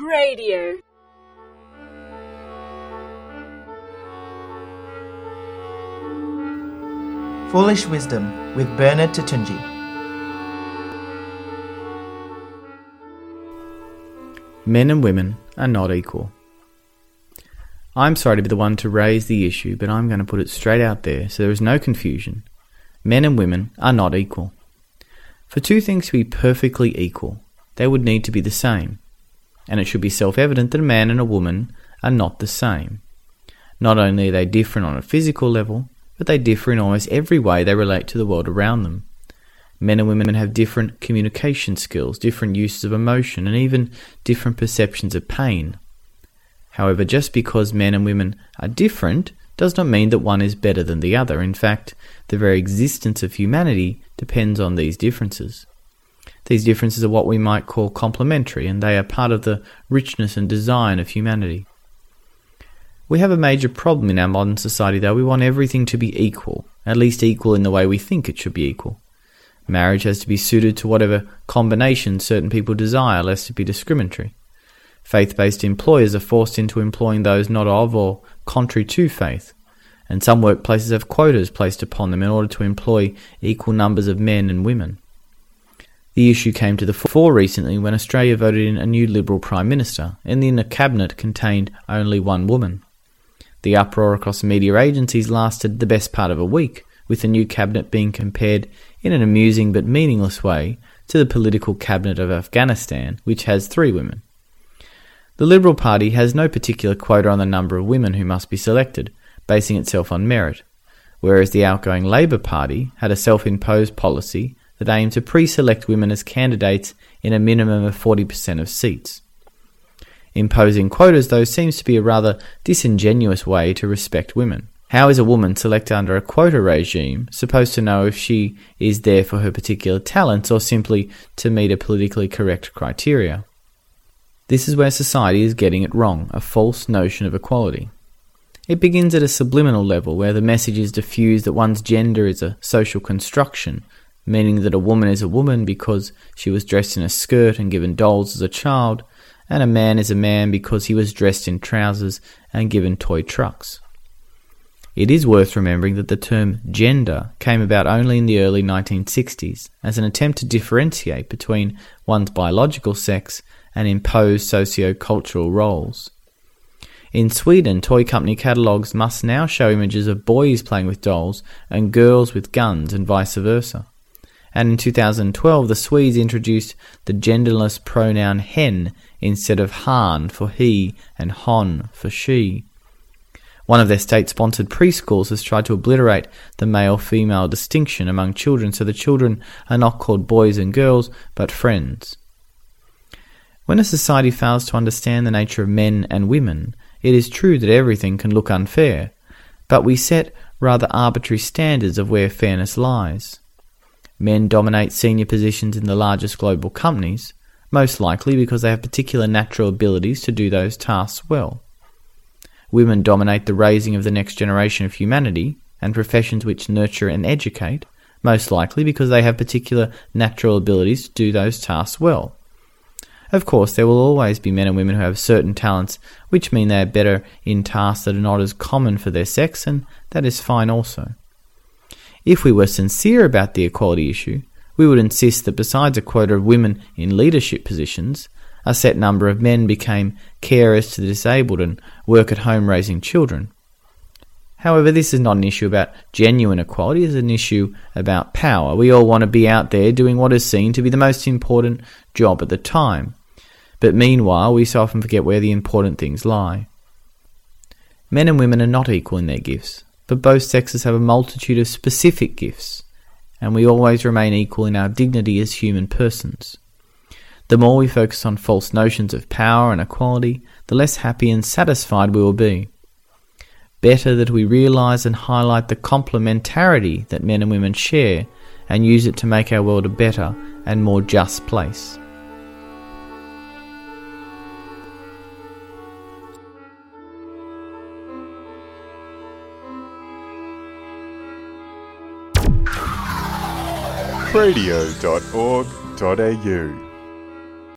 Radio. Foolish Wisdom with Bernard Toutounji. Men and women are not equal. I'm sorry to be the one to raise the issue, but I'm going to put it straight out there so there is no confusion. Men and women are not equal. For two things to be perfectly equal, they would need to be the same, and it should be self evident that a man and a woman are not the same. Not only are they different on a physical level, but they differ in almost every way they relate to the world around them. Men and women have different communication skills, different uses of emotion, and even different perceptions of pain. However, just because men and women are different does not mean that one is better than the other. In fact, the very existence of humanity depends on these differences. These differences are what we might call complementary, and they are part of the richness and design of humanity. We have a major problem in our modern society, though. We want everything to be equal, at least equal in the way we think it should be equal. Marriage has to be suited to whatever combination certain people desire, lest it be discriminatory. Faith based employers are forced into employing those not of or contrary to faith, and some workplaces have quotas placed upon them in order to employ equal numbers of men and women. The issue came to the fore recently when Australia voted in a new Liberal Prime Minister, and the cabinet contained only one woman. The uproar across media agencies lasted the best part of a week, with the new cabinet being compared in an amusing but meaningless way to the political cabinet of Afghanistan, which has three women. The Liberal Party has no particular quota on the number of women who must be selected, basing itself on merit, whereas the outgoing Labor Party had a self imposed policy that aim to pre select women as candidates in a minimum of 40% of seats. Imposing quotas, though, seems to be a rather disingenuous way to respect women. How is a woman selected under a quota regime supposed to know if she is there for her particular talents or simply to meet a politically correct criteria? This is where society is getting it wrong, a false notion of equality. It begins at a subliminal level where the message is diffused that one's gender is a social construction, meaning that a woman is a woman because she was dressed in a skirt and given dolls as a child, and a man is a man because he was dressed in trousers and given toy trucks. It is worth remembering that the term gender came about only in the early 1960s as an attempt to differentiate between one's biological sex and imposed socio-cultural roles. In Sweden, toy company catalogues must now show images of boys playing with dolls and girls with guns and vice versa. And in 2012, the Swedes introduced the genderless pronoun hen instead of han for he and hon for she. One of their state sponsored preschools has tried to obliterate the male female distinction among children so the children are not called boys and girls but friends. When a society fails to understand the nature of men and women, it is true that everything can look unfair, but we set rather arbitrary standards of where fairness lies. Men dominate senior positions in the largest global companies, most likely because they have particular natural abilities to do those tasks well. Women dominate the raising of the next generation of humanity and professions which nurture and educate, most likely because they have particular natural abilities to do those tasks well. Of course, there will always be men and women who have certain talents which mean they are better in tasks that are not as common for their sex, and that is fine also. If we were sincere about the equality issue, we would insist that besides a quota of women in leadership positions, a set number of men became carers to the disabled and work at home raising children. However, this is not an issue about genuine equality, it is an issue about power. We all want to be out there doing what is seen to be the most important job at the time. But meanwhile, we so often forget where the important things lie. Men and women are not equal in their gifts, but both sexes have a multitude of specific gifts and we always remain equal in our dignity as human persons. The more we focus on false notions of power and equality, the less happy and satisfied we will be. Better that we realize and highlight the complementarity that men and women share and use it to make our world a better and more just place. radio.org.au